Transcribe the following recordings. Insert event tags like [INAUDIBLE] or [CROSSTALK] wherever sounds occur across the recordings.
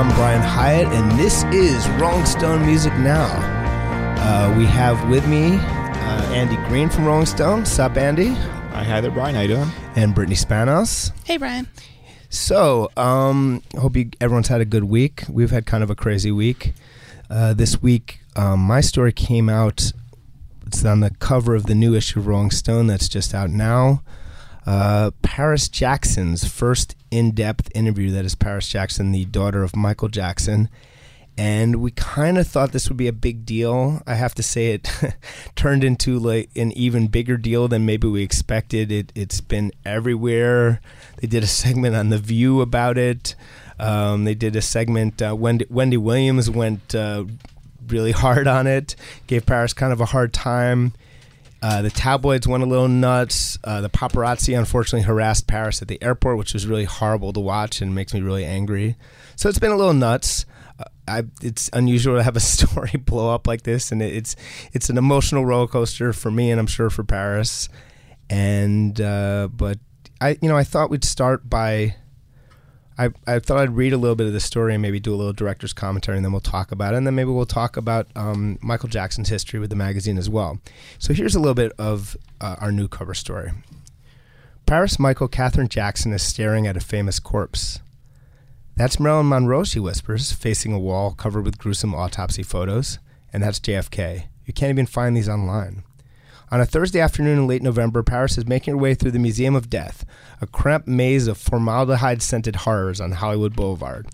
I'm Brian Hiatt, and this is Rolling Stone Music Now. Uh, we have with me uh, Andy Greene from Rolling Stone. Sup, Andy? Hi, hi there, Brian. How you doing? And Brittany Spanos. Hey, Brian. So, um, hope you, everyone's had a good week. We've had kind of a crazy week. Uh, this week, um, my story came out. It's on the cover of the new issue of Rolling Stone that's just out now. Uh, Paris Jackson's first in depth interview. That is Paris Jackson, the daughter of Michael Jackson. And we kind of thought this would be a big deal. I have to say, it [LAUGHS] turned into like an even bigger deal than maybe we expected. It, it's been everywhere. They did a segment on The View about it. Um, they did a segment. Uh, Wendy, Wendy Williams went uh, really hard on it, gave Paris kind of a hard time. Uh, the tabloids went a little nuts. Uh, the paparazzi unfortunately harassed Paris at the airport, which was really horrible to watch and makes me really angry. So it's been a little nuts. Uh, I, it's unusual to have a [LAUGHS] story blow up like this, and it's it's an emotional roller coaster for me, and I'm sure for Paris. And uh, but I, you know, I thought we'd start by. I, I thought I'd read a little bit of the story and maybe do a little director's commentary, and then we'll talk about it. And then maybe we'll talk about um, Michael Jackson's history with the magazine as well. So here's a little bit of uh, our new cover story. Paris Michael Catherine Jackson is staring at a famous corpse. That's Marilyn Monroe, she whispers, facing a wall covered with gruesome autopsy photos. And that's JFK. You can't even find these online. On a Thursday afternoon in late November, Paris is making her way through the Museum of Death, a cramped maze of formaldehyde scented horrors on Hollywood Boulevard.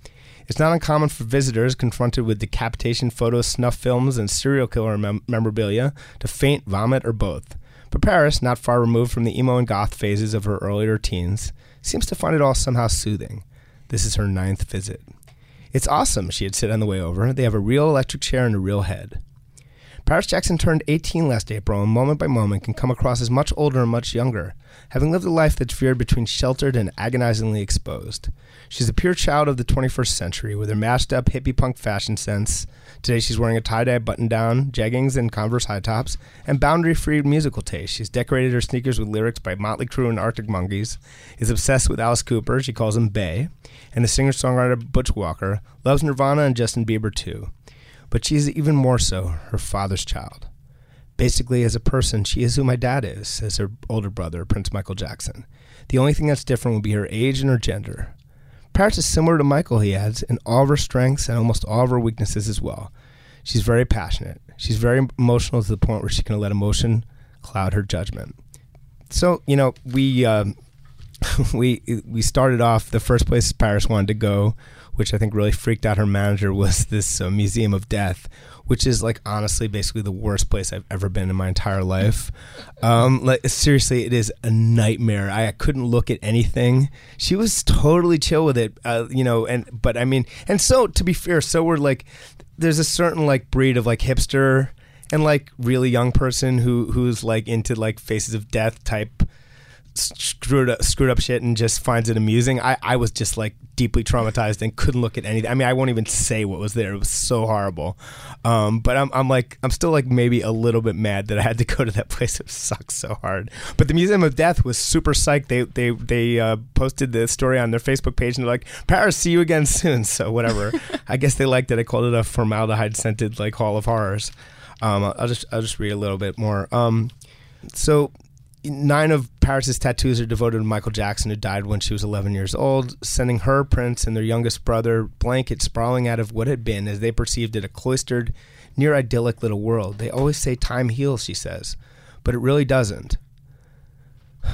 It's not uncommon for visitors confronted with decapitation photos, snuff films, and serial killer mem- memorabilia to faint, vomit, or both. But Paris, not far removed from the emo and goth phases of her earlier teens, seems to find it all somehow soothing. This is her ninth visit. It's awesome, she had said on the way over. They have a real electric chair and a real head. Paris Jackson turned 18 last April, and moment by moment can come across as much older and much younger, having lived a life that's veered between sheltered and agonizingly exposed. She's a pure child of the 21st century, with her mashed up hippie punk fashion sense. Today she's wearing a tie dye button down, jeggings, and Converse high tops, and boundary free musical taste. She's decorated her sneakers with lyrics by Motley Crue and Arctic Monkeys, is obsessed with Alice Cooper, she calls him Bay, and the singer songwriter Butch Walker, loves Nirvana and Justin Bieber too but she is even more so her father's child. Basically, as a person, she is who my dad is, says her older brother, Prince Michael Jackson. The only thing that's different would be her age and her gender. Paris is similar to Michael, he adds, in all of her strengths and almost all of her weaknesses as well. She's very passionate. She's very emotional to the point where she can let emotion cloud her judgment. So, you know, we uh, [LAUGHS] we we started off the first place Paris wanted to go which I think really freaked out her manager, was this uh, Museum of Death, which is like honestly basically the worst place I've ever been in my entire life. Um, like seriously, it is a nightmare. I, I, couldn't look at anything. She was totally chill with it, uh, you know. And but I mean, and so to be fair, so we're like, there's a certain like breed of like hipster and like really young person who who's like into like faces of death type screwed up, screwed up shit and just finds it amusing. I, I was just like deeply traumatized and couldn't look at anything. I mean, I won't even say what was there. It was so horrible. Um, but I'm, I'm like, I'm still like maybe a little bit mad that I had to go to that [LAUGHS] place. It sucks so hard. But the Museum of Death was super psyched. They they they uh, posted the story on their Facebook page and they're like, Paris, see you again soon. So whatever. [LAUGHS] I guess they liked it. I called it a formaldehyde scented like Hall of Horrors. Um, I'll just I'll just read a little bit more. Um, so nine of Paris's tattoos are devoted to Michael Jackson, who died when she was 11 years old, sending her, Prince, and their youngest brother, Blanket, sprawling out of what had been, as they perceived it, a cloistered, near idyllic little world. They always say time heals, she says, but it really doesn't. [SIGHS]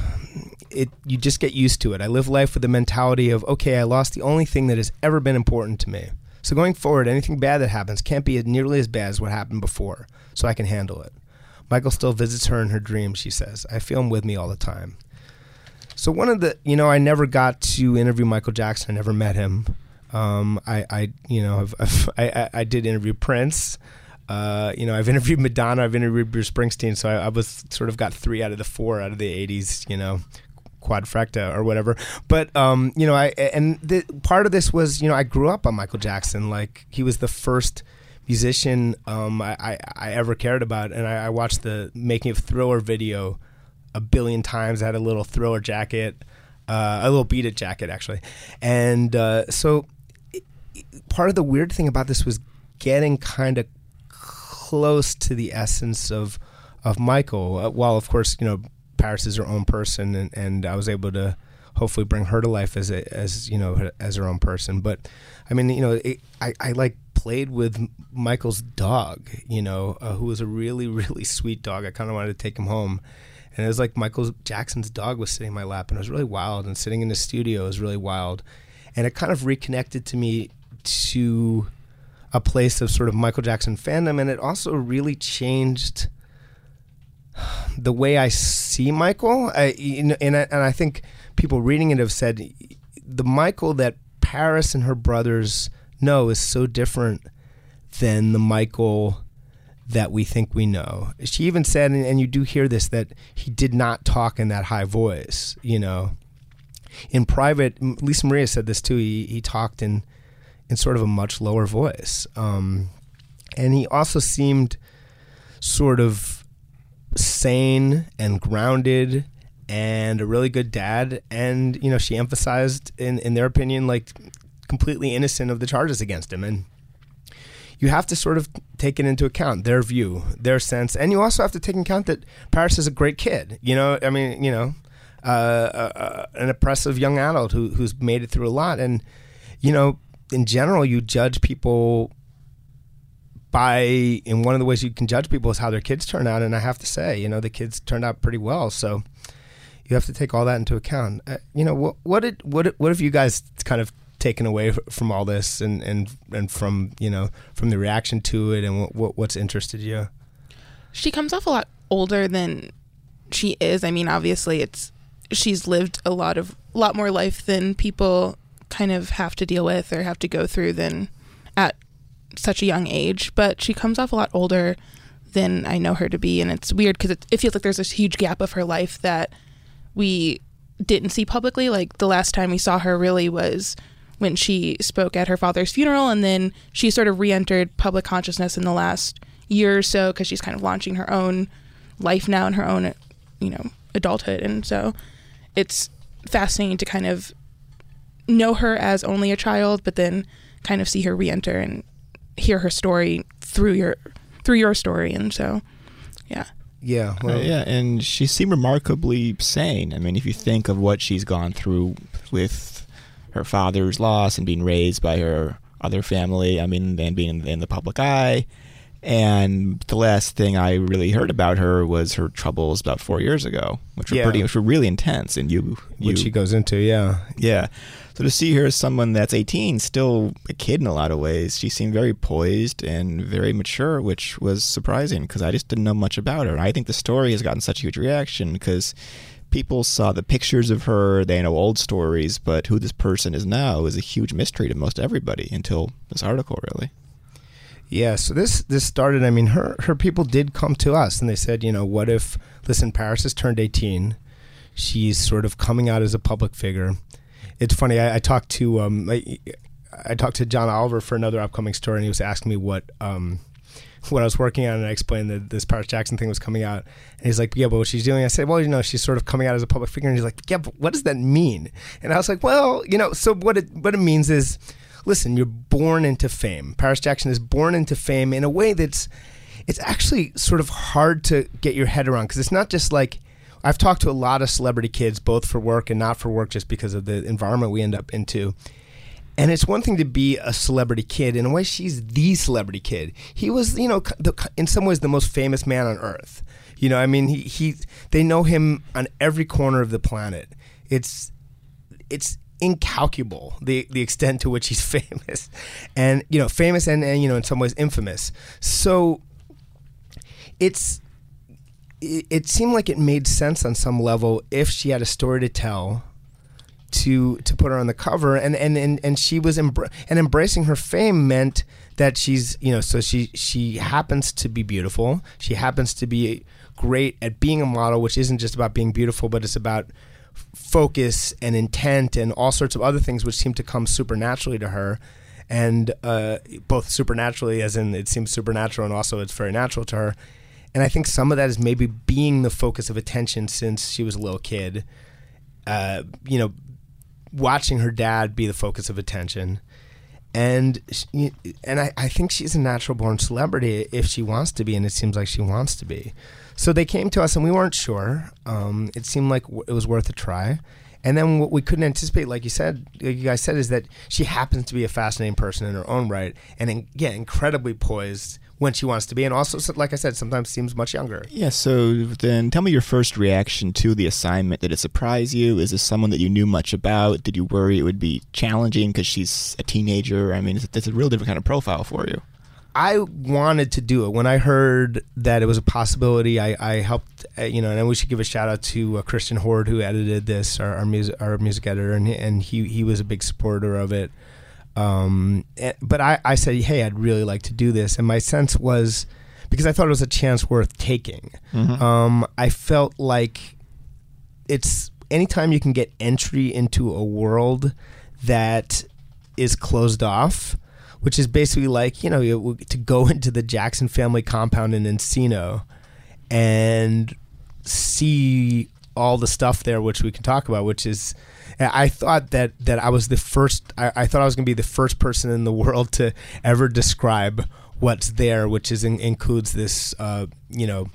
It you just get used to it. I live life with the mentality of okay, I lost the only thing that has ever been important to me. So going forward, anything bad that happens can't be nearly as bad as what happened before, so I can handle it. Michael still visits her in her dreams, she says. I feel him with me all the time. So one of the, you know, I never got to interview Michael Jackson. I never met him. Um, I, I, you know, I've, I've, [LAUGHS] I, I did interview Prince. Uh, you know, I've interviewed Madonna. I've interviewed Bruce Springsteen. So I, I was sort of got three out of the four out of the '80s. You know, quadfecta or whatever. But um, you know, I and the, part of this was, you know, I grew up on Michael Jackson. Like he was the first musician um, I, I, I, ever cared about, and I, I, watched the making of Thriller video a billion times. I had a little Thriller jacket, uh, a little Beat It jacket actually, and uh, so it, part of the weird thing about this was getting kind of close to the essence of of Michael. Uh, while of course you know Paris is her own person, and, and I was able to hopefully bring her to life as a, as you know as her own person. But I mean, you know, it, I I like played with Michael's dog, you know, uh, who was a really [LAUGHS] really sweet dog. I kind of wanted to take him home. And it was like Michael Jackson's dog was sitting in my lap, and it was really wild. And sitting in the studio was really wild, and it kind of reconnected to me to a place of sort of Michael Jackson fandom, and it also really changed [SIGHS] the way I see Michael, I, you know, and I, and I think people reading it have said the Michael that Paris and her brothers know is so different than the Michael that we think we know. She even said, and, and you do hear this, that he did not talk in that high voice. You know, in private, Lisa Marie said this too. He he talked in in sort of a much lower voice, um, and he also seemed sort of sane and grounded and a really good dad. And, you know, she emphasized, in, in their opinion, like completely innocent of the charges against him. And you have to sort of take it into account, their view, their sense. And you also have to take into account that Paris is a great kid. You know, I mean, you know, uh, uh, an oppressive young adult who, who's made it through a lot. And, you know, in general, you judge people by in one of the ways you can judge people is how their kids turn out and i have to say you know the kids turned out pretty well so you have to take all that into account uh, you know what what did what what have you guys kind of taken away from all this and and and from you know from the reaction to it and what, what what's interested you she comes off a lot older than she is i mean obviously it's she's lived a lot of a lot more life than people kind of have to deal with or have to go through than at such a young age, but she comes off a lot older than I know her to be. And it's weird because it, it, feels like there's this huge gap of her life that we didn't see publicly. Like the last time we saw her really was when she spoke at her father's funeral. And then she sort of re entered public consciousness in the last year or so because she's kind of launching her own life now in her own, you know, adulthood. And so it's fascinating to kind of know her as only a child, but then kind of see her re enter and hear her story through your through your story, and so yeah. Yeah, well, uh, yeah, and she seemed remarkably sane. I mean, if you think of what she's gone through with her father's loss and being raised by her other family, I mean, and being in, the public eye. And the last thing I really heard about her was her troubles about four years ago, which were yeah. pretty, which were really intense. And you, you, which she goes into, yeah, yeah. So to see her as someone that's 18, still a kid in a lot of ways, she seemed very poised and very mature, which was surprising because I just didn't know much about her. And I think the story has gotten such a huge reaction because people saw the pictures of her, they know old stories, but who this person is now is a huge mystery to most everybody until this article, really. Yeah, so this this started. I mean, her her people did come to us and they said, you know, what if? Listen, Paris has turned eighteen. She's sort of coming out as a public figure it's funny. I, I talked to um, I, I, talked to John Oliver for another upcoming story, and he was asking me what um, what I was working on, and I explained that this Paris Jackson thing was coming out. And he's like, "Yeah, but what she's doing?" I said, "Well, you know, she's sort of coming out as a public figure." And he's like, "Yeah, but what does that mean?" And I was like, "Well, you know, so what it what it means is." Listen, you're born into fame. Paris Jackson is born into fame in a way that's it's actually sort of hard to get your head around because it's not just like I've talked to a lot of celebrity kids, both for work and not for work, just because of the environment we end up into. And it's one thing to be a celebrity kid. In a way, she's the celebrity kid. He was, you know, the, in some ways, the most famous man on earth. You know, I mean, he, he they know him on every corner of the planet. It's it's incalculable the the extent to which he's [LAUGHS] famous, and you know famous and, and you know in some ways infamous. So it's it, it seemed like it made sense on some level if she had a story to tell to to put her on the cover. And and and, and she was and embracing her fame meant that she's you know so she she happens to be beautiful. She happens to be great at being a model which isn't just about being beautiful but it's about focus and intent and all sorts of other things which seem to come supernaturally to her. And uh, both supernaturally as in it seems supernatural and also it's very natural to her. And i think some of that is maybe being the focus of attention since she was a little kid. Uh, you know watching her dad be the focus of attention. And she, and I, I think she's a natural born celebrity if she wants to be and it seems like she wants to be. So they came to us and we weren't sure. Um, it seemed like it was worth a try. And then what we couldn't anticipate like you said like you guys said is that she happens to be a fascinating person in her own right and yeah incredibly poised when she wants to be, and also, like I said, sometimes seems much younger. Yeah. So then, tell me your first reaction to the assignment. Did it surprise you? Is this someone that you knew much about? Did you worry it would be challenging because she's a teenager? I mean, it's, it's a real different kind of profile for you. I wanted to do it when I heard that it was a possibility. I, I helped, uh, you know, and we should give a shout out to uh, Christian Hoard who edited this, our, our music, our music editor, and and he he was a big supporter of it. Um, eh, but I, I said, hey, I'd really like to do this. And my sense was because I thought it was a chance worth taking. Mm-hmm. Um, I felt like it's anytime you can get entry into a world that is closed off, which is basically like, you know, to go [LAUGHS] into the Jackson family compound in Encino and see all the stuff there, which we can talk about, which is I thought that that I was the first. I, I thought I was going to be the first person in the world to ever describe what's there, which is in, includes this, uh, you know,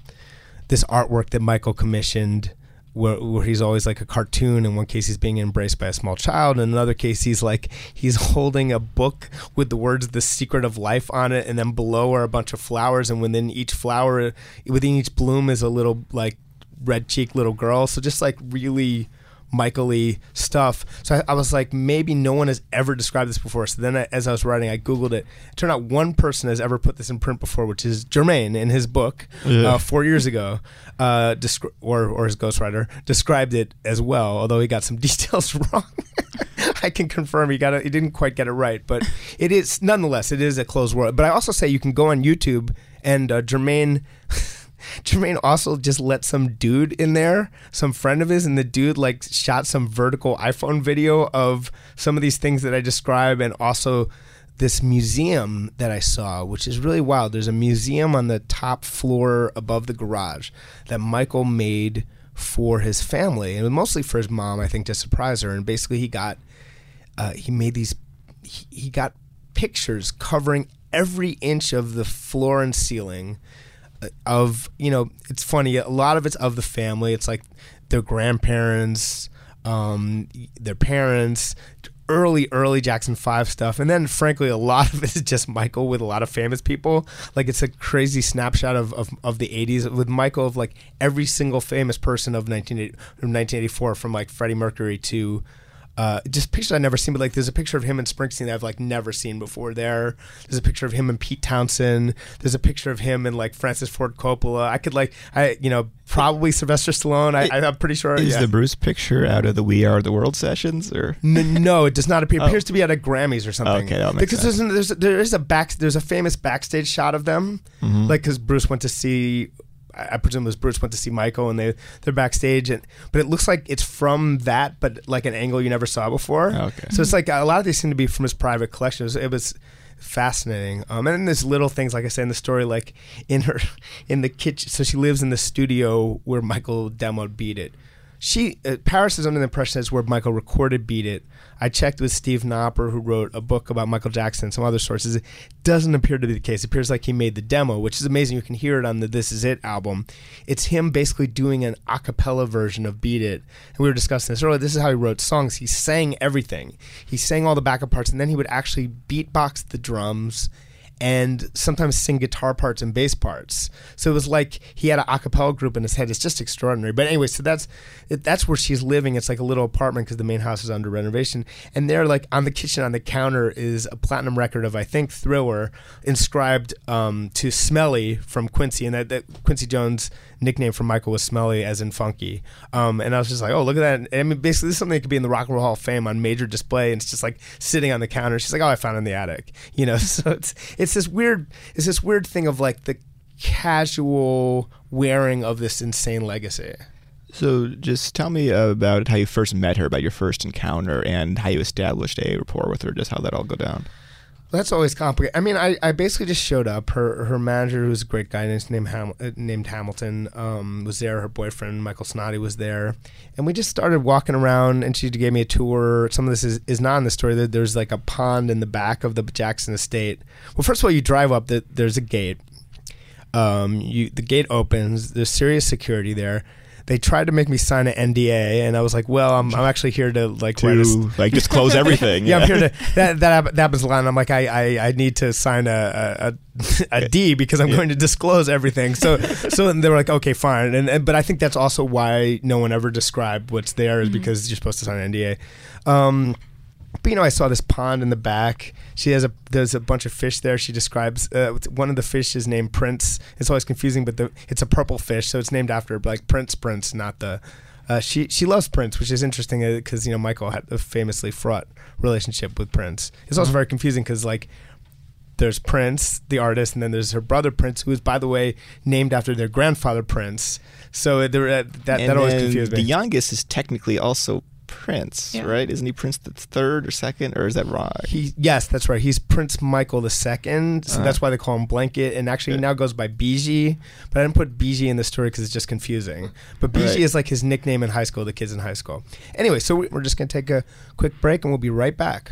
this artwork that Michael commissioned. Where, where, he's always like a cartoon. In one case, he's being embraced by a small child. In another case, he's like he's [LAUGHS] holding a book with the words "The Secret of Life" on it, and then below are a bunch of flowers, and within each flower, within each bloom, is a little like red cheek little girl. So just like really Michael Lee stuff. So I, I, was like, maybe no one has ever described this before. So then, I, as I was writing, I googled it. it. Turned out one person has ever put this in print before, which is Jermaine in his book yeah. uh, four years ago, uh, descri- or or his ghostwriter described it as well. Although he got some [LAUGHS] details wrong. [LAUGHS] I can confirm he got it. He didn't quite get it right, but it is nonetheless it is a closed world. But I also say you can go on YouTube and uh, Jermaine. [LAUGHS] Jermaine also just let some dude in there, some friend of his, and the dude like shot some vertical iPhone video of some of these things that I describe, and also this museum that I saw, which is really wild. There's a museum on the top floor above the garage that Michael made for his family, and mostly for his mom, I think, to surprise her. And basically, he got uh, he made these he, he got pictures covering every inch of the floor and ceiling of you know it's funny a lot of it's of the family. It's like their grandparents um, their parents early early jackson 5 stuff. And then frankly a lot of [LAUGHS] it is just michael with a lot of famous people. Like it's a crazy snapshot of, of, of the 80s with michael of like every single famous person of 1984 from like freddie mercury to uh, just pictures I've never seen, but like there's a picture of him and Springsteen that I've like never seen before. There, there's a picture of him and Pete Townshend. There's a picture of him and like Francis Ford Coppola. I could like I you know probably Sylvester Stallone. I, am pretty sure. Is yeah. the Bruce picture out of the We Are the World sessions or N- no? It does not appear. It oh. appears to be at a Grammys or something. Okay, that makes because sense. there's there's there is a back there's a famous backstage shot of them, mm-hmm. like because Bruce went to see I presume it was Bruce went to see Michael and they they're backstage and but it looks like it's from that but like an angle you never saw before. Okay. So it's like a lot of these seem to be from his private collection. It was, it was fascinating. Um, and then there's little things like I say in the story, like in her [LAUGHS] in the kitchen. So she lives in the studio where Michael demoed "Beat It." She uh, Paris is under the impression that's where Michael recorded "Beat It." I checked with Steve Knopper, who wrote a book about Michael Jackson some other sources. It doesn't appear to be the case. It appears like he made the demo, which is amazing. You can hear it on the This Is It album. It's him basically doing an a cappella version of Beat It. And we were discussing this earlier. This is how he wrote songs. He sang everything, he sang all the backup parts, and then he would actually beatbox the drums and sometimes sing guitar parts and bass parts. So it was like he had an a cappella group in his head. It's just extraordinary. But anyway, so that's that's where she's living. It's like a little apartment because the main house is under renovation. And there, like on the kitchen on the counter, is a platinum record of I think Thriller, inscribed um, to Smelly from Quincy, and that, that Quincy Jones nickname for Michael was Smelly, as in funky. Um, and I was just like, oh, look at that. And I mean, basically, this is something that could be in the Rock and Roll Hall of Fame on major display, and it's just like sitting on the counter. She's like, oh, I found it in the attic, you know. [LAUGHS] So it's it's this weird it's this weird thing of like the casual wearing of this insane legacy. So, just tell me about how you first met her, about your first encounter, and how you established a rapport with her. Just how that all go down. That's always complicated. I mean, I, I basically just showed up. Her her manager, who's a great guy named Ham, uh, named Hamilton, um, was there. Her boyfriend Michael Snoddy was there, and we just started walking around. And she gave me a tour. Some of this is, is not in the story. There's like a pond in the back of the Jackson estate. Well, first of all, you drive up. The, there's a gate. Um, you the gate opens. There's serious security there they tried to make me sign an NDA, and I was like, "Well, I'm, I'm actually here to like to like disclose [LAUGHS] everything." yeah, I'm here to [LAUGHS] that that that happens a lot. And I'm like, I, I I need to sign a a, a [LAUGHS] D because I'm yeah. going to disclose everything. So so they were like, okay, fine. And, and, but I think that's also why no one ever described what's there is mm-hmm. because you're supposed to sign an NDA. Um, but you know, I saw this pond in the back. She has a there's a bunch of fish there. She describes uh, one of the fish is named Prince. It's always confusing, but the, it's a purple fish, so it's named after like Prince Prince, not the. Uh, she she loves Prince, which is interesting because uh, you know Michael had a famously fraught relationship with Prince. It's also mm-hmm. very confusing because like there's Prince, the artist, and then there's her brother Prince, who is, by the way, named after their grandfather Prince. So there, uh, that that always confused me. The youngest is technically also Prince, yeah. right? Isn't he Prince the third or second, or is that wrong? He yes, that's right. He's Prince Michael the second, so uh-huh. that's why they call him Blanket. And actually, he now goes by BG, but I didn't put BG in the story because it's just confusing. But BG right. is like his nickname in high school. The kids in high school. Anyway, so we're just gonna take a quick break, and we'll be right back.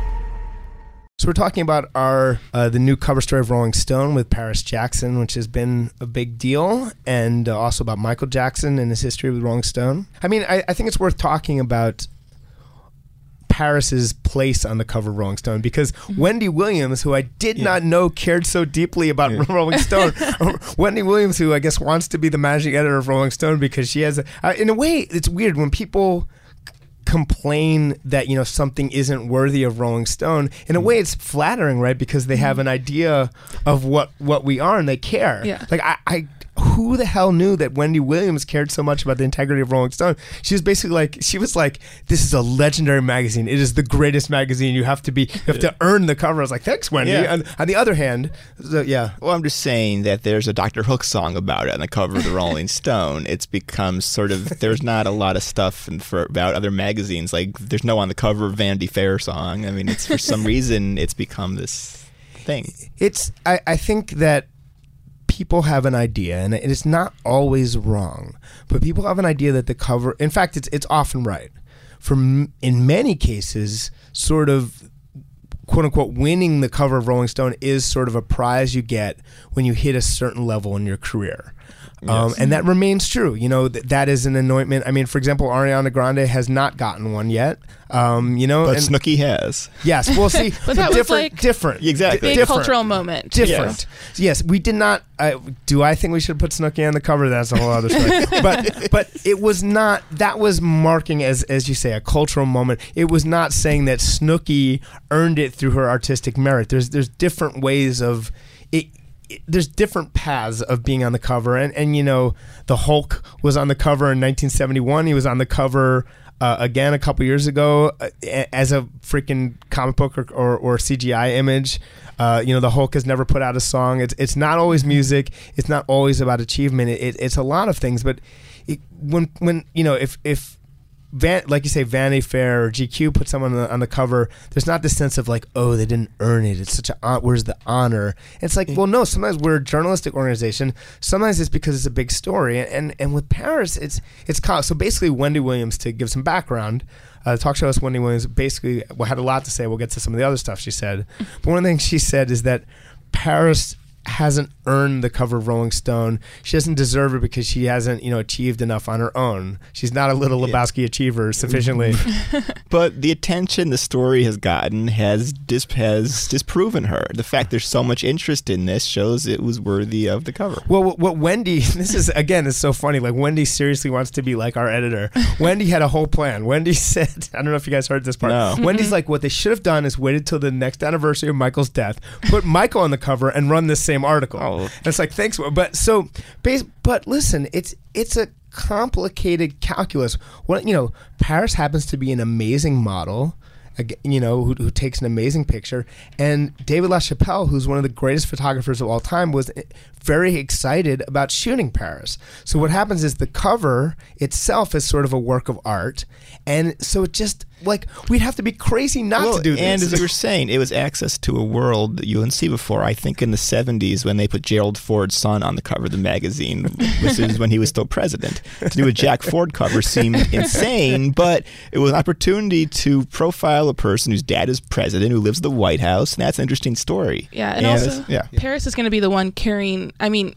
So we're talking about our uh, the new cover story of Rolling Stone with Paris Jackson, which has been a big deal, and uh, also about Michael Jackson and his history with Rolling Stone. I mean, I, I think it's worth talking about Paris's place on the cover of Rolling Stone because mm-hmm. Wendy Williams, who I did yeah. not know cared so deeply about yeah. [LAUGHS] Rolling Stone, [LAUGHS] Wendy Williams, who I guess wants to be the managing editor of Rolling Stone because she has, a, uh, in a way, it's weird when people complain that you know something isn't worthy of Rolling Stone. In a mm. way, it's flattering, right? Because they have mm. an idea of what what we are and they care. Yeah. Like I, I who the hell knew that Wendy Williams cared so much about the integrity of Rolling Stone? She was basically like, she was like, this is a legendary magazine. It is the greatest magazine. You have to be, you have to earn the cover. I was like, thanks, Wendy. Yeah. And on the other hand, so, yeah. Well, I'm just saying that there's a Dr. Hook song about it on the cover of the Rolling [LAUGHS] Stone. It's become sort of, there's not a lot of stuff for, about other magazines. Like, there's no on the cover of Vanity Fair song. I mean, it's for some [LAUGHS] reason, it's become this thing. It's, I, I think that people have an idea, and it's not always wrong, but people have an idea that the cover, in fact, it's it's often right. For in many cases, sort of quote unquote winning the cover of Rolling Stone is sort of a prize you get when you hit a certain level in your career. Um, and that remains true. You know, th- that is an anointment. I mean, for example, Ariana Grande has not gotten one yet. Um, you know, But and- Snooki has. yes, we'll see. [LAUGHS] But that was different, like different, Exactly. big different. cultural moment. different. Yes, we did not. Uh, do I think we should put Snooki on the cover? That's a whole other story. [LAUGHS] but but it was not. That was marking as as you say a cultural moment. It was not saying that Snooki earned it through her artistic merit. There's there's different ways of it. There's different paths of being on the cover, and and you know the Hulk was on the cover in 1971. He was on the cover uh, again a couple years ago uh, as a freaking comic book or, or, or CGI image. Uh, you know, the Hulk has never put out a song. It's it's not always music. It's not always about achievement. It, it, it's a lot of things. But it, when when you know if if Van, like you say, Vanity Fair or GQ put someone on the, on the cover. There's not this sense of like, oh, they didn't earn it. It's such a where's the honor? It's like, well, no. Sometimes we're a journalistic organization. Sometimes it's because it's a big story. And and, with Paris, it's it's so basically Wendy Williams to give some background. Uh, talk show host Wendy Williams basically had a lot to say. We'll get to some of the other stuff she said. But one of the things she said is that Paris hasn't earned the cover of Rolling Stone. She doesn't deserve it because she hasn't, you know, achieved enough on her own. She's not a little Lebowski achiever sufficiently. [LAUGHS] [LAUGHS] But the attention the story has gotten has dis- has disproven her. The fact there's so much interest in this shows it was worthy of the cover. Well, what, what Wendy, [LAUGHS] this is again, is so funny. Like Wendy seriously wants to be like our editor. Wendy had a whole plan. Wendy said, I don't know if you guys heard this part. No. Wendy's like, what they should have done is waited till the next anniversary of Michael's death, put Michael on the cover, and run this same article. Oh. And it's like, thanks, but so, but listen, it's it's a complicated calculus. What you know, Paris happens to be an amazing model. You know, who, who takes an amazing picture, and David LaChapelle, who's one of the greatest photographers of all time, was eh, very excited about shooting Paris. So what happens is the cover itself is sort of a work of art, and so it just like we'd have to be crazy not Well, to do this. and as you were saying, it was access to a world that you didn't see before. I think in the 70s when they put Gerald Ford's son on the cover of the magazine, this is when he was still president. To do a Jack Ford cover seemed [LAUGHS] insane, but it was an opportunity to profile a person whose dad is president, who lives at the White House, and that's an interesting story. Yeah, and, it's- also yeah. Paris is going to be the one carrying. I mean,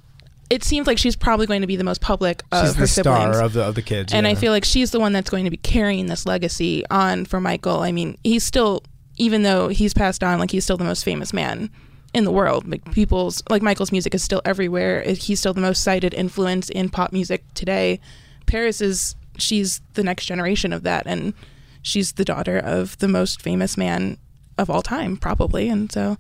it seems like she's probably going to be the most public of she's her the siblings. star of the of the kids, and I feel like she's the one that's going to be carrying this legacy on for Michael. I mean, he's still, even though he's passed on, like he's still the most famous man in the world. Like people's, like Michael's music is still everywhere. He's still the most cited influence in pop music today. Paris is, she's the next generation of that, and she's the daughter of the most famous man of all time, probably. And so,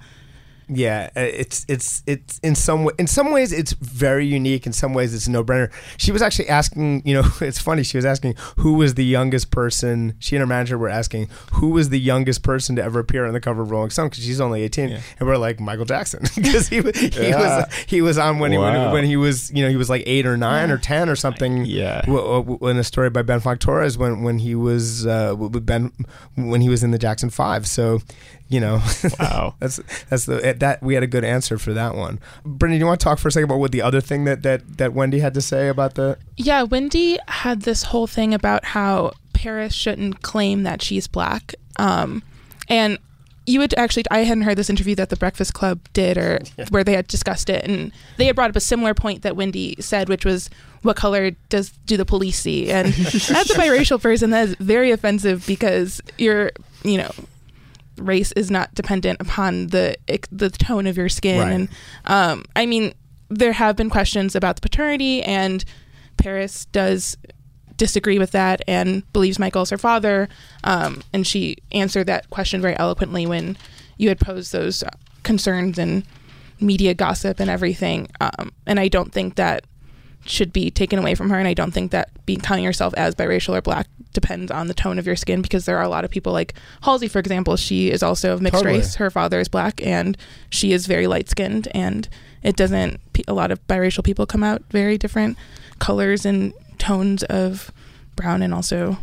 Yeah, uh, it's it's it's in some way, in some ways it's very unique. In some ways it's a no brainer. She was actually asking, you know, [LAUGHS] it's funny. She was asking who was the youngest person. She and her manager were asking who was the youngest person to ever appear on the cover of Rolling Stone because she's only eighteen, and we're like Michael Jackson [LAUGHS] because he was- he Yeah. was he was on when he when, when he was you know he was like eight or nine or ten or something. Yeah. in a story by Ben Fong-Torres when when he was uh, with Ben when he was in the Jackson Five. So, you know, Wow. [LAUGHS] that's that's the that we had a good answer for that one. Brittany, do you want to talk for a second about what the other thing that that that Wendy had to say about the? Yeah, Wendy had this whole thing about how Paris shouldn't claim that she's black. Um, and you would actually, I hadn't heard this interview that the Breakfast Club did or [LAUGHS] where they had discussed it. And they had brought up a similar point that Wendy said, which was, what color does do the police see? And [LAUGHS] as a biracial person, that is very offensive because you're, you know, race is not dependent upon the the tone of your skin. Right. and um, I mean there have been questions about the paternity and Paris does disagree with that and believes Michael's her father. Um, and she answered that question very eloquently when you had posed those concerns and media gossip and everything. Um, and I don't think that should be taken away from her and I don't think that being counting yourself as biracial or black depends on the tone of your skin because there are a lot of people like Halsey for example she is also of mixed Totally. race her father is black and she is very light skinned and it doesn't a lot of biracial people come out very different colors and tones of brown and also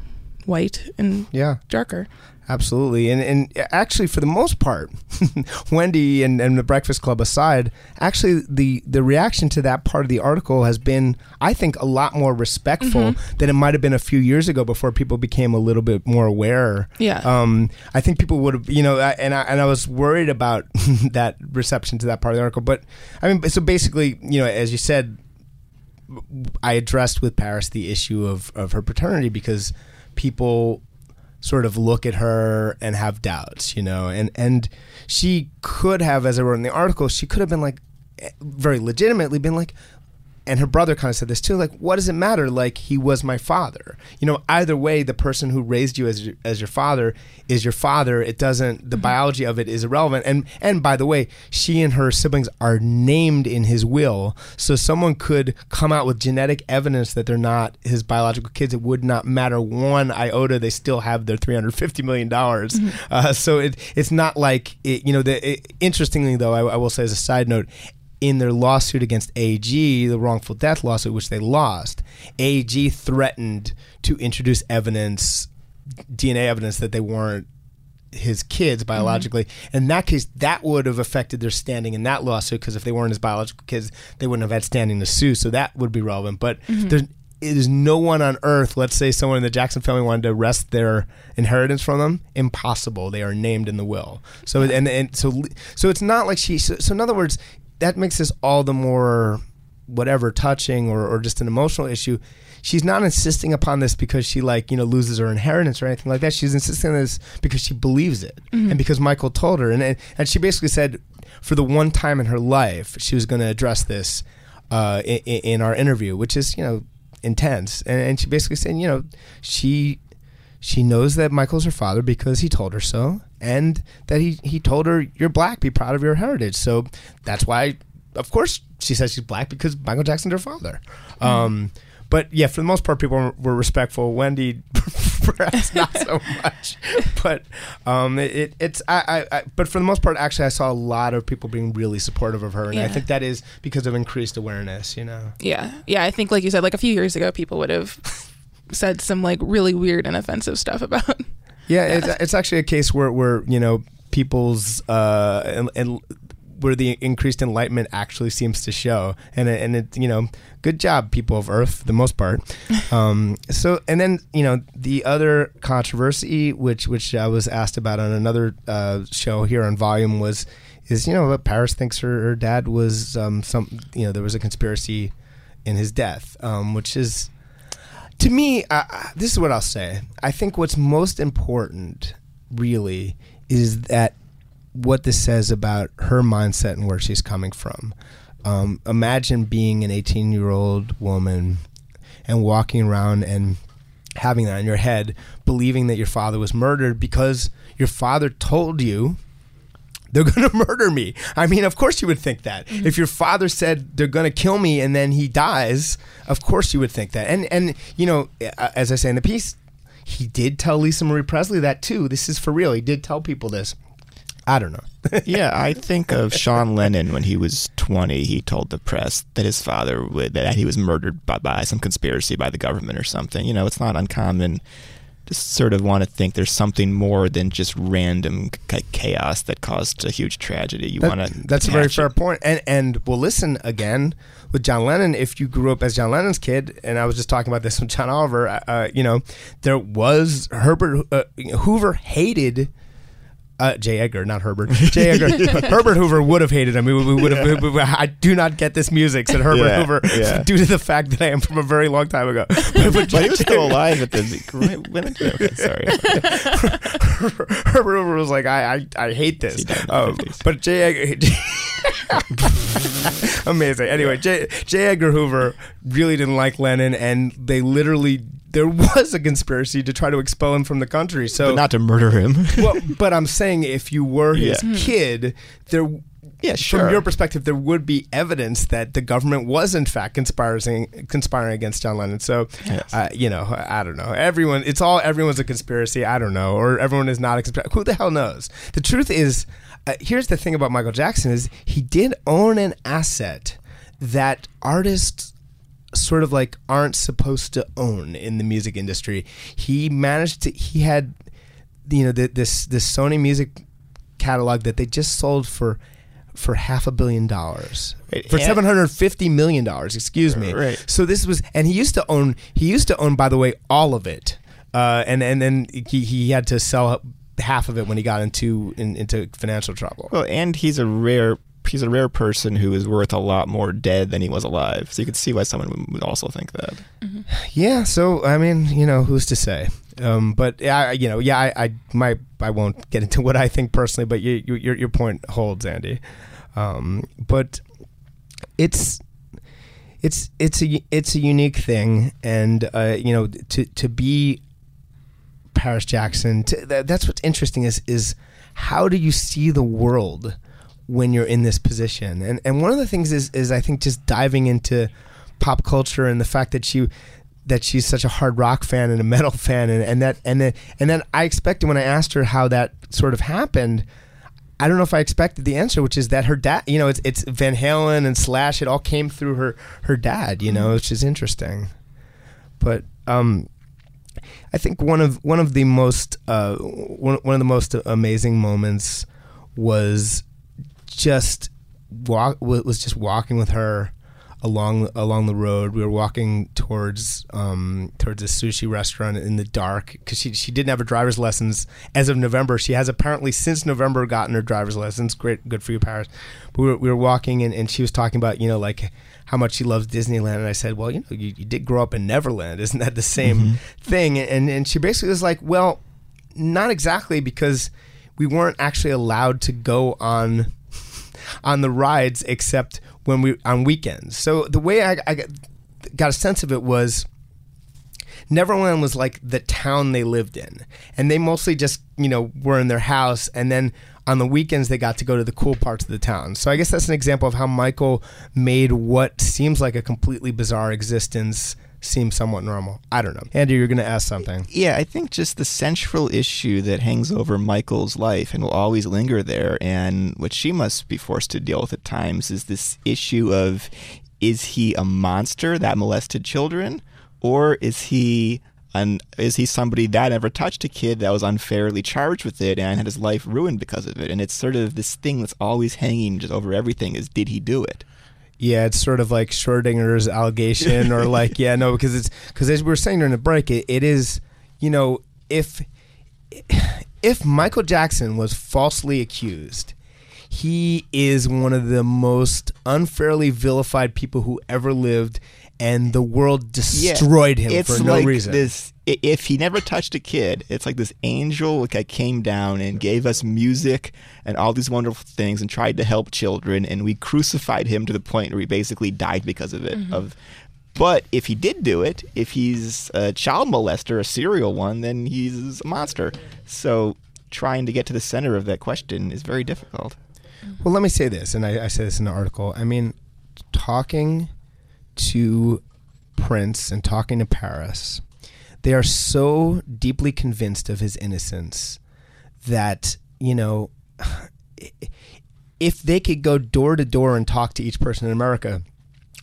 white and Yeah. darker. Absolutely, and and actually, for the most part, [LAUGHS] Wendy and, and the Breakfast Club aside, actually the the reaction to that part of the article has been, I think, a lot more respectful than it might have been a few years ago before people became a little bit more aware. Yeah. Um, I think people would have, you know, and I, and I was worried about [LAUGHS] that reception to that part of the article, but I mean, so basically, you know, as you said, I addressed with Paris the issue of, of her paternity because people sort of look at her and have doubts, you know, and and she could have, as I wrote in the article, she could have been like eh, very legitimately been like, and her brother kind of said this too, like, what does it matter? Like he was my father, you know. Either way, the person who raised you as your, as your father is your father. It doesn't. The biology of it is irrelevant. And and by the way, she and her siblings are named in his will, so someone could come out with genetic evidence that they're not his biological kids. It would not matter one iota. They still have their three hundred fifty million dollars. Uh, so it it's not like it, you know. The, it, interestingly, though, I, I will say as a side note, in their lawsuit against AEG, the wrongful death lawsuit, which they lost, AEG threatened to introduce evidence, DNA evidence that they weren't his kids mm-hmm. biologically. In that case, that would have affected their standing in that lawsuit because if they weren't his biological kids, they wouldn't have had standing to sue. So that would be relevant. But mm-hmm. there's it is no one on earth. Let's say someone in the Jackson family wanted to wrest their inheritance from them. Impossible. They are named in the will. So and and so so it's not like she. So, so in other words, that makes this all the more whatever touching or, or just an emotional issue. She's not insisting upon this because she like you know loses her inheritance or anything like that. She's insisting on this because she believes it and because michael told her. And, and she basically said for the one time in her life she was going to address this uh, in, in our interview which is you know intense. And, and she basically said you know she she knows that Michael's her father because he told her so, and that he, he told her, You're black, be proud of your heritage. So that's why, of course, she says she's black because Michael Jackson's her father. Um, but yeah, for the most part, people were, respectful. Wendy, [LAUGHS] perhaps not so much. [LAUGHS] But um, it, it, it's, I, I, I, but for the most part, actually, I saw a lot of people being really supportive of her. And I think that is because of increased awareness, you know? Yeah. Yeah. I think, like you said, like a few years ago, people would have [LAUGHS] said some like really weird and offensive stuff about. Yeah, It's, it's actually a case where, where you know people's uh, and, and where the increased enlightenment actually seems to show, and it, and it you know, good job, people of Earth, for the most part. [LAUGHS] Um, so, and then you know, the other controversy, which which I was asked about on another uh, show here on Volume, was is you know what Paris thinks her, her dad was um, some you know there was a conspiracy in his death, um, which is to me, uh, this is what I'll say. I think what's most important, really, is that what this says about her mindset and where she's coming from. Um, imagine being an 18 year old woman and walking around and having that in your head, believing that your father was murdered because your father told you they're going [LAUGHS] to murder me. I mean, of course you would think that. Mm-hmm. If your father said they're going to kill me and then he dies, of course you would think that. And and you know, as I say in the piece, he did tell Lisa Marie Presley that too. This is for real. He did tell people this. I don't know. [LAUGHS] yeah, I think of Sean Lennon when he was 20. He told the press that his father would, that he was murdered by, by some conspiracy by the government or something. You know, it's not uncommon sort of want to think there's something more than just random chaos that caused a huge tragedy. You That- want to. that's a very fair point. And and we'll listen again with John Lennon. If you grew up as John Lennon's kid, and I was just talking about this with John Oliver, uh, uh, you know, there was Herbert uh, Hoover hated. Uh, J. Edgar, not Herbert. [LAUGHS] J. Edgar. Herbert Hoover would have hated him. We, we would have. we- we- I do not get this music," said Herbert Yeah, Hoover, yeah. [LAUGHS] due to the fact that I am from a very long time ago. But, [LAUGHS] but But he was still alive at the. When, okay, sorry. Herbert Hoover was like, I, I, I hate this. He died in the Um, but J. Edgar, amazing. Anyway, J. J. Edgar Hoover really didn't like Lennon, and they literally there was a conspiracy to try to expel him from the country. So, But not to murder him. [LAUGHS] well, but I'm saying if you were his Yeah. kid, there. Yeah, sure. From your perspective, there would be evidence that the government was in fact conspiring conspiring against John Lennon. So, Yes. uh, you know, I don't know. Everyone, it's all everyone's a conspiracy. I don't know, or everyone is not a conspiracy. Who the hell knows? The truth is, uh, here's the thing about Michael Jackson: is he did own an asset that artists sort of like aren't supposed to own in the music industry. He managed to. He had, you know, the, this this Sony music catalog that they just sold for for half a billion dollars for and- seven hundred fifty million dollars. Excuse me. Right. So this was, and he used to own. He used to own, by the way, all of it. Uh, and and then he, he had to sell half of it when he got into in, into financial trouble. Well, and he's a rare he's a rare person who is worth a lot more dead than he was alive. So you could see why someone would- also think that. Yeah, so I mean, you know, who's to say? Um, but I, you know, yeah, I, I might, I won't get into [LAUGHS] what I think personally, but you, you, your your point holds, Andy. Um, but it's it's it's a it's a unique thing, and uh, you know, to to be Paris Jackson, to, that, that's what's interesting is is how do you see the world when you're in this position? And and one of the things is is I think just diving into pop culture and the fact that she that she's such a hard rock fan and a [LAUGHS] metal fan and, and that and then and then I expected when I asked her how that sort of happened I don't know if I expected the answer which is that her dad you know it's it's Van Halen and Slash it all came through her her dad you know which is interesting but um I think one of one of the most uh, one, one of the most amazing moments was just walk was just walking with her along along the road. We were walking towards um, towards a sushi restaurant in the dark because she she didn't have her driver's lessons as of November. She has apparently since November gotten her driver's lessons. Great, good for you, Paris. But we were, we were walking and, and she was talking about you know like how much she loves Disneyland, and I said, well, you know, you, you did grow up in Neverland, isn't that the same thing? And and she basically was like, well, not exactly because we weren't actually allowed to go on on the rides except when we on weekends. So the way I, I got, got a sense of it was Neverland was like the town they lived in, and they mostly just you know were in their house, and then on the weekends they got to go to the cool parts of the town. So I guess that's an example of how Michael made what seems like a completely bizarre existence seem somewhat normal. I don't know. Andy, you're going to ask something. Yeah, I think just the central issue that hangs over Michael's life and will always linger there, and what she must be forced to deal with at times, is this issue of is he a monster that molested children, or is he an is he somebody that never touched a kid that was unfairly charged with it and had his life ruined because of it? And it's sort of this thing that's always hanging just over everything: is did he do it? Yeah, it's sort of like Schrodinger's allegation, or [LAUGHS] like, yeah, no, because it's because as we were saying during the break, it, it is, you know, if if Michael Jackson was falsely accused, he is one of the most unfairly vilified people who ever lived, and the world destroyed him for no like reason. This, if he never touched a kid, it's like this angel that came down and gave us music and all these wonderful things and tried to help children, and we crucified him to the point where he basically died because of it. Mm-hmm. Of, but if he did do it, if he's a child molester, a serial one, then he's a monster. So trying to get to the center of that question is very difficult. Well, let me say this, and I, I say this in the article. I mean, talking to Prince and talking to Paris, they are so deeply convinced of his innocence that, you know, [SIGHS] if they could go door to door and talk to each person in America,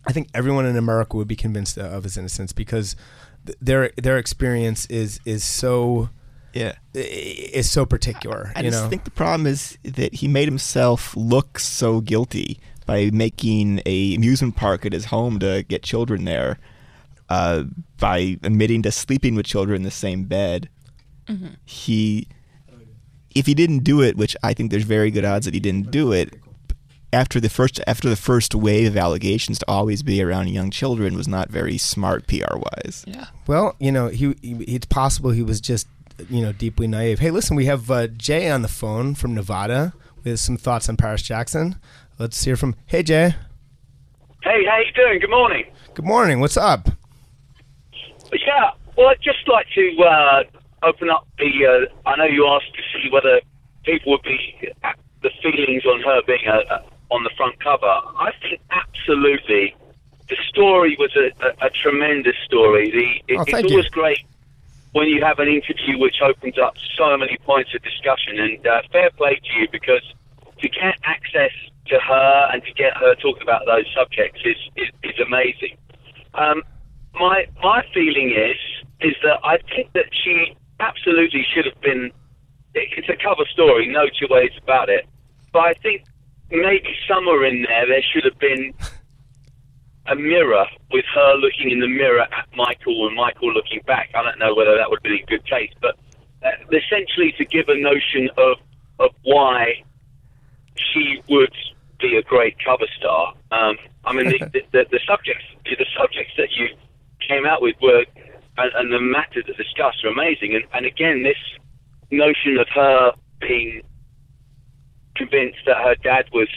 I think everyone in America would be convinced of his innocence because their their experience is is so Yeah. is so particular. I you just know, think the problem is that he made himself look so guilty by making a amusement park at his home to get children there, uh, by admitting to sleeping with children in the same bed. He, if he didn't do it, which I think there's very good odds that he didn't do it, after the first after the first wave of allegations to always be around young children was not very smart PR wise. Yeah. Well, you know, he, he it's possible he was just you know deeply naive. Hey, listen, we have uh, Jay on the phone from Nevada with some thoughts on Paris Jackson. Let's hear from. Hey, Jay. Hey, how you doing? Good morning. Good morning. What's up? Yeah, well, I'd just like to uh, open up the. Uh, I know you asked to see whether people would be uh, the feelings on her being a, a, on the front cover. I think absolutely. The story was a, a, a tremendous story. The, it, Oh, it's thank you. always great when you have an interview which opens up so many points of discussion. And uh, fair play to you because to get access to her and to get her talking about those subjects is is, is amazing. Um, my my feeling is is that I think that she absolutely should have been. it- It's a cover story, no two ways about it. But I think maybe somewhere in there there should have been a mirror with her looking in the mirror at Michael and Michael looking back. I don't know whether that would be a good case, but uh, essentially to give a notion of of why she would be a great cover star. Um, I mean, the, [LAUGHS] the, the, the subjects the subjects that you came out with were and, and the matters that discussed are amazing. And, and again, this notion of her being convinced that her dad was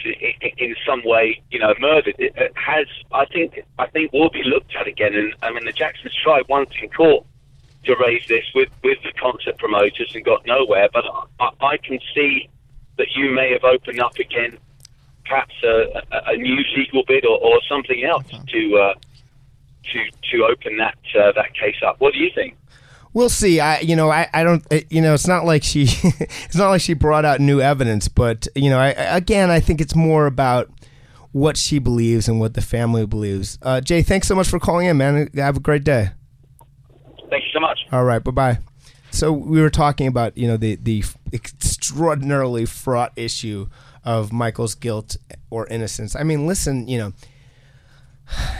in some way, you know, murdered, it has, I think, I think will be looked at again. And I mean, the Jacksons tried once in court to raise this with with the concert promoters and got nowhere. But I, I can see that you may have opened up again, perhaps a, a, new legal bid or, or something else to uh, to to open that uh, that case up. What do you think? We'll see. I, you know, I, I don't, you know, it's not like she, [LAUGHS] it's not like she brought out new evidence, but you know, I, I- again, I think it's more about what she believes and what the family believes. Uh, Jay, thanks so much for calling in, man. Have a great day. Thank you so much. All right, bye bye. So we were talking about you know the the extraordinarily fraught issue of Michael's guilt or innocence. I mean, listen, you know,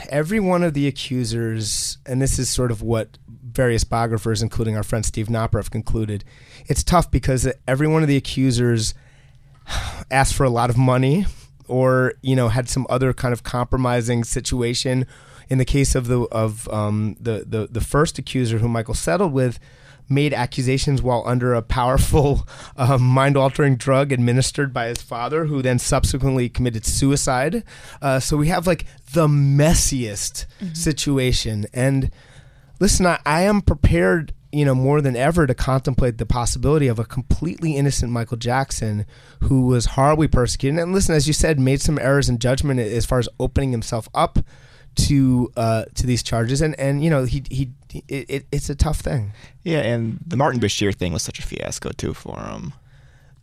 every one of the accusers, and this is sort of what various biographers, including our friend Steve Knopper, have concluded. It's tough because every one of the accusers asked for a lot of money or you know had some other kind of compromising situation in the case of the of um, the, the the first accuser who Michael settled with made accusations while under a powerful [LAUGHS] uh, mind altering drug administered by his father who then subsequently committed suicide. Uh, so we have like the messiest situation. And listen I, I am prepared you know more than ever to contemplate the possibility of a completely innocent michael jackson who was horribly persecuted. And listen as you said made some errors in judgment as far as opening himself up to uh, to these charges and and you know he he it, it, it's a tough thing Yeah, and the Martin Bashir thing was such a fiasco too for him.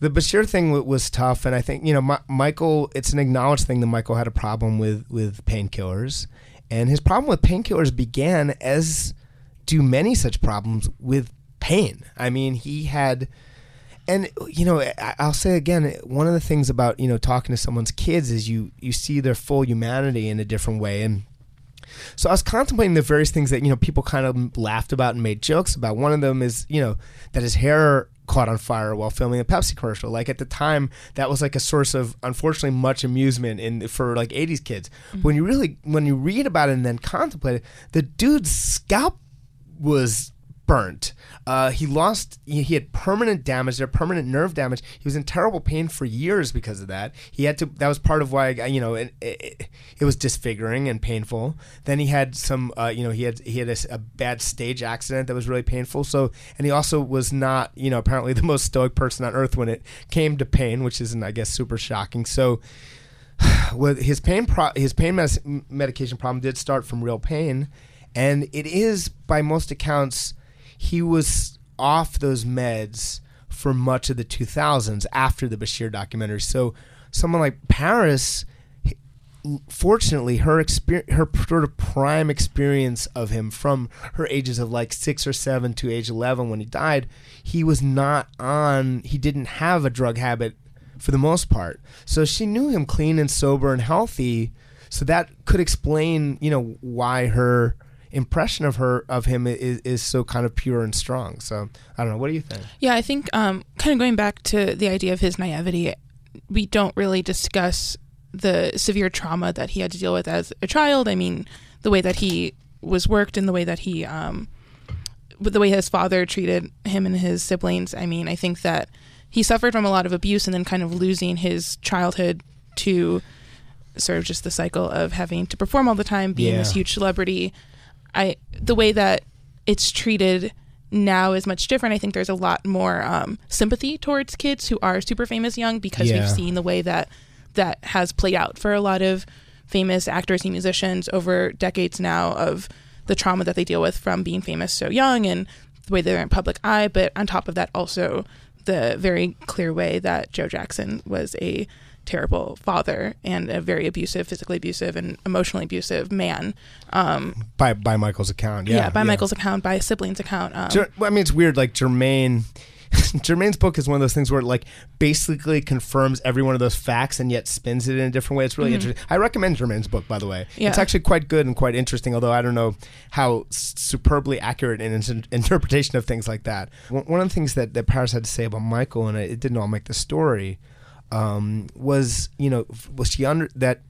the Bashir thing was tough, and I think you know Mi- Michael. It's an acknowledged thing that Michael had a problem with with painkillers, and his problem with painkillers began as do many such problems with pain. I mean, he had, and you know, I'll say again, one of the things about you know talking to someone's kids is you you see their full humanity in a different way, and so I was contemplating the various things that you know people kind of laughed about and made jokes about. One of them is you know that his hair caught on fire while filming a Pepsi commercial. Like at the time, that was like a source of unfortunately much amusement in for like '80s kids. When mm-hmm. you really when you read about it and then contemplate it, the dude's scalp was burnt. Uh, he lost. He, had permanent damage. There, permanent nerve damage. He was in terrible pain for years because of that. He had to. That was part of why you know it, it, it was disfiguring and painful. Then he had some. Uh, you know, he had he had a bad stage accident that was really painful. So, and he also was not. You know, apparently [LAUGHS] the most stoic person on earth when it came to pain, which isn't, I guess, super shocking. So [SIGHS] with his pain pro- his pain mes- medication problem did start from real pain and it is by most accounts he was off those meds for much of the 2000s after the Bashir documentary. So someone like Paris fortunately her experience her sort of prime experience of him from her ages of like 6 or 7 to age 11 when he died he was not on he didn't have a drug habit for the most part. So she knew him clean and sober and healthy so that could explain you know why her impression of her of him is, is so kind of pure and strong so i don't know what do you think Yeah, I think um, kind of going back to the idea of his naivety, we don't really discuss the severe trauma that he had to deal with as a child. I mean, the way that he was worked and the way that he, um, the way his father treated him and his siblings. I mean, I think that he suffered from a lot of abuse and then kind of losing his childhood to sort of just the cycle of having to perform all the time, being this huge celebrity. I the way that it's treated now is much different. I think there's a lot more um, sympathy towards kids who are super famous young because Yeah. we've seen the way that that has played out for a lot of famous actors and musicians over decades now of the trauma that they deal with from being famous so young and the way they're in public eye. But on top of that, also the very clear way that Joe Jackson was a terrible father and a very abusive, physically abusive, and emotionally abusive man. Um, by by Michael's account. Yeah, yeah, by Michael's account, by a siblings' account. Um, Jer- I mean, it's weird. Like Jermaine, Jermaine's [LAUGHS] book is one of those things where it like basically confirms every one of those facts and yet spins it in a different way. It's really interesting. I recommend Jermaine's book, by the way. Mm-hmm. Yeah. It's actually quite good and quite interesting. Although I don't know how superbly accurate in its in- [LAUGHS] interpretation of things like that. One one of the things that that Paris had to say about Michael, and it didn't all make the story, um, was you know was she under that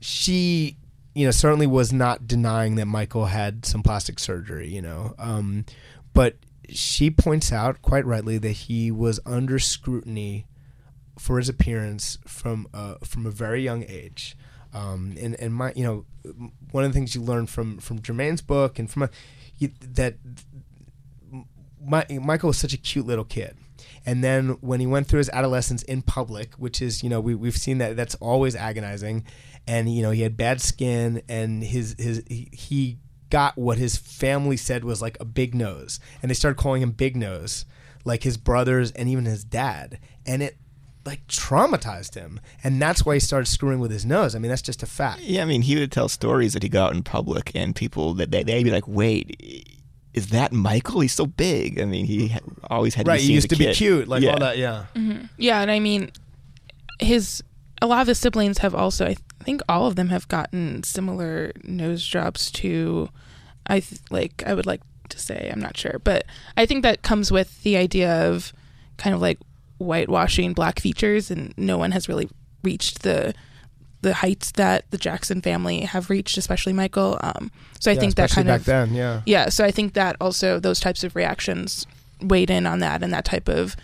she you know certainly was not denying that Michael had some plastic surgery you know um, but she points out quite rightly that he was under scrutiny for his appearance from uh, from a very young age um, and and my you know one of the things you learn from from Jermaine's book and from a, you, that my, Michael was such a cute little kid. And then when he went through his adolescence in public, which is, you know, we, we've seen that that's always agonizing. And, you know, he had bad skin and his, his, he, he got what his family said was like a big nose. And they started calling him Big Nose, like his brothers and even his dad. And it like traumatized him. And that's why he started screwing with his nose. I mean, that's just a fact. Yeah, I mean, he would tell stories that he got out in public, and people that they, they'd be like, "Wait, is that Michael? He's so big." I mean, he always had to Right. be He used to a be cute, like yeah. all that. Yeah. Mm-hmm. Yeah, and I mean, his a lot of his siblings have also. I th- think all of them have gotten similar nose jobs to. I th- like. I would like to say. I'm not sure, but I think that comes with the idea of kind of like whitewashing black features, and no one has really reached the the heights that the Jackson family have reached, especially Michael. Um, so I Yeah, think that kind back of then. Yeah. yeah so i think that also those types of reactions weighed in on that and that type of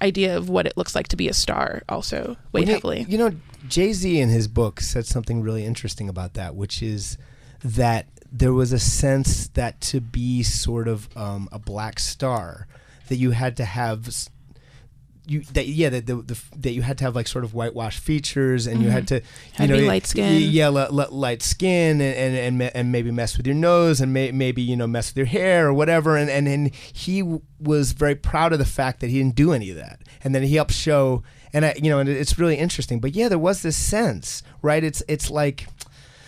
idea of what it looks like to be a star also weighed Well, heavily You know, Jay Z in his book said something really interesting about that, which is that there was a sense that to be sort of um, a black star, that you had to have. You that yeah that the, the that you had to have like sort of whitewashed features and you had to you Mm-hmm. Had to know be light skin. yeah li- li- light skin and and and, and maybe mess with your nose and may, maybe you know mess with your hair or whatever. And and, and he w- was very proud of the fact that he didn't do any of that. And then he helped show and I you know and it's really interesting. But yeah there was this sense right? It's it's like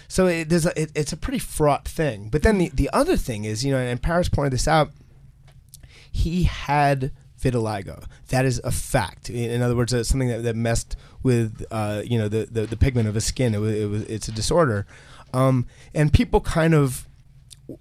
so it, there's a, it, it's a pretty fraught thing. But then the, the other thing is you know and Paris pointed this out he had vitiligo. That is a fact. In, other words, it's something that, that messed with uh, you know the, the, the pigment of his skin. It was, it was it's a disorder, um, and people kind of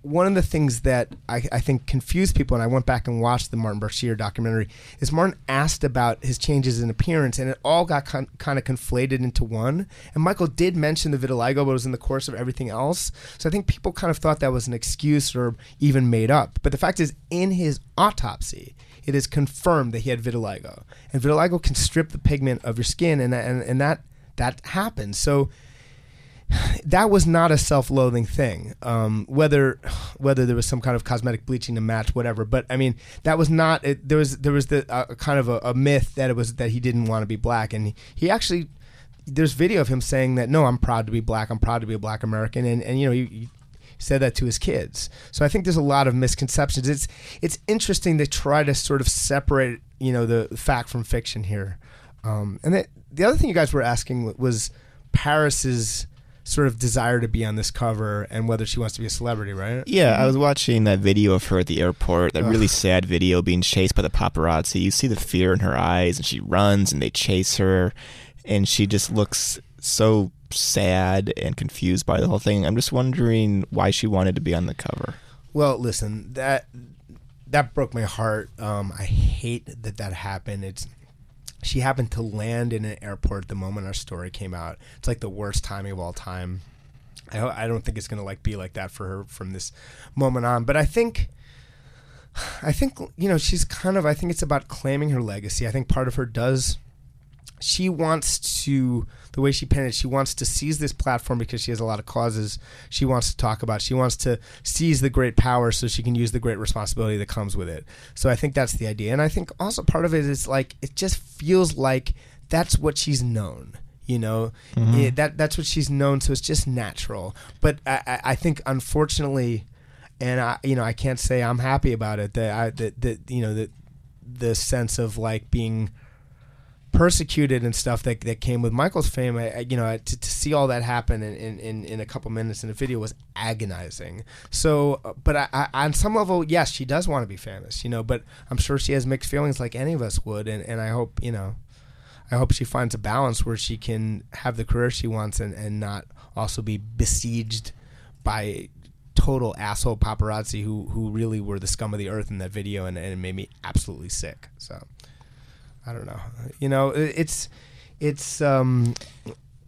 one of the things that I, I think confused people, and I went back and watched the Martin Bashir documentary, is Martin asked about his changes in appearance, and it all got con- kind of conflated into one. And Michael did mention the vitiligo, but it was in the course of everything else. So I think people kind of thought that was an excuse or even made up. But the fact is, in his autopsy, it is confirmed that he had vitiligo, and vitiligo can strip the pigment of your skin, and and, and that that happens. So that was not a self-loathing thing. Um, whether whether there was some kind of cosmetic bleaching to match whatever, but I mean that was not. It, there was there was the uh, kind of a, a myth that it was that he didn't want to be black, and he, he actually there's video of him saying that no, I'm proud to be black. I'm proud to be a black American, and and you know he, he said that to his kids. So I think there's a lot of misconceptions. It's it's interesting to try to sort of separate you know the fact from fiction here. Um, and the, the other thing you guys were asking was Paris's sort of desire to be on this cover and whether she wants to be a celebrity, right? Yeah, I was watching that video of her at the airport, that really sad video being chased by the paparazzi. You see the fear in her eyes, and she runs and they chase her, and she just looks so sad and confused by the whole thing. I'm just wondering why she wanted to be on the cover. Well, listen, that that broke my heart. Um, I hate that that happened. It's she happened to land in an airport the moment our story came out. It's like the worst timing of all time. I, I don't think it's gonna like be like that for her from this moment on. But I think, I think you know she's kind of. I think it's about claiming her legacy. I think part of her does. She wants to the way she painted. She wants to seize this platform because she has a lot of causes she wants to talk about. She wants to seize the great power so she can use the great responsibility that comes with it. So I think that's the idea, and I think also part of it is like it just feels like that's what she's known. You know, mm-hmm. It- that that's what she's known. So it's just natural. But I, I, I think unfortunately, and I you know I can't say I'm happy about it. That I that that you know that the sense of like being persecuted and stuff that, that came with Michael's fame, I, you know, to, to see all that happen in, in, in a couple minutes in a video was agonizing. So, uh, but I, I, on some level, yes, she does want to be famous, you know, but I'm sure she has mixed feelings like any of us would. And, and I hope, you know, I hope she finds a balance where she can have the career she wants and, and not also be besieged by total asshole paparazzi who, who really were the scum of the earth in that video and, and it made me absolutely sick. So. I don't know. You know, it's it's um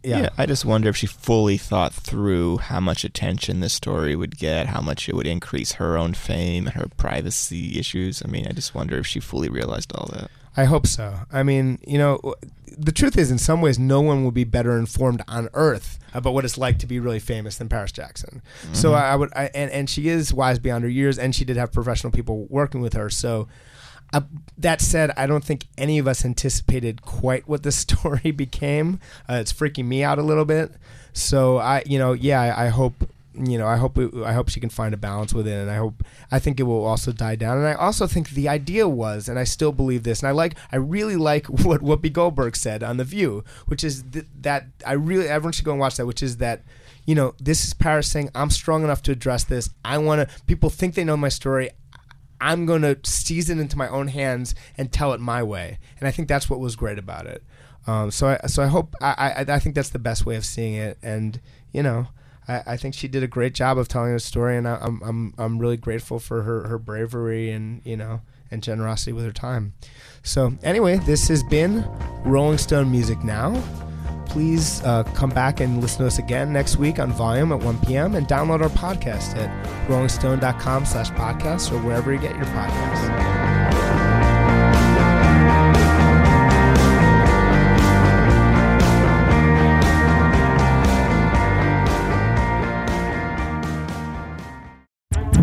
yeah. yeah. I just wonder if she fully thought through how much attention this story would get, how much it would increase her own fame, and her privacy issues. I mean, I just wonder if she fully realized all that. I hope so. I mean, you know, the truth is, in some ways, no one will be better informed on Earth about what it's like to be really famous than Paris Jackson. Mm-hmm. So I would, I, and and she is wise beyond her years, and she did have professional people working with her. So uh, that said, I don't think any of us anticipated quite what the [LAUGHS] story became. Uh, it's freaking me out a little bit. So I, you know, yeah, I, I hope, you know, I hope, I hope she can find a balance with it, and I hope, I think it will also die down. And I also think the idea was, and I still believe this, and I like, I really like [LAUGHS] what Whoopi Goldberg said on The View, which is th- that I really, everyone should go and watch that, which is that you know, this is Paris saying, I'm strong enough to address this. I want to, people think they know my story. I'm going to seize it into my own hands and tell it my way. And I think that's what was great about it. Um, so I so I hope I, I, I think that's the best way of seeing it. And you know, I, I think she did a great job of telling the story, and I, I'm I'm I'm really grateful for her her bravery and you know and generosity with her time. So anyway, this has been Rolling Stone Music Now please uh, come back and listen to us again next week on Volume at 1 p.m. and download our podcast at rollingstone.com slash podcast or wherever you get your podcasts.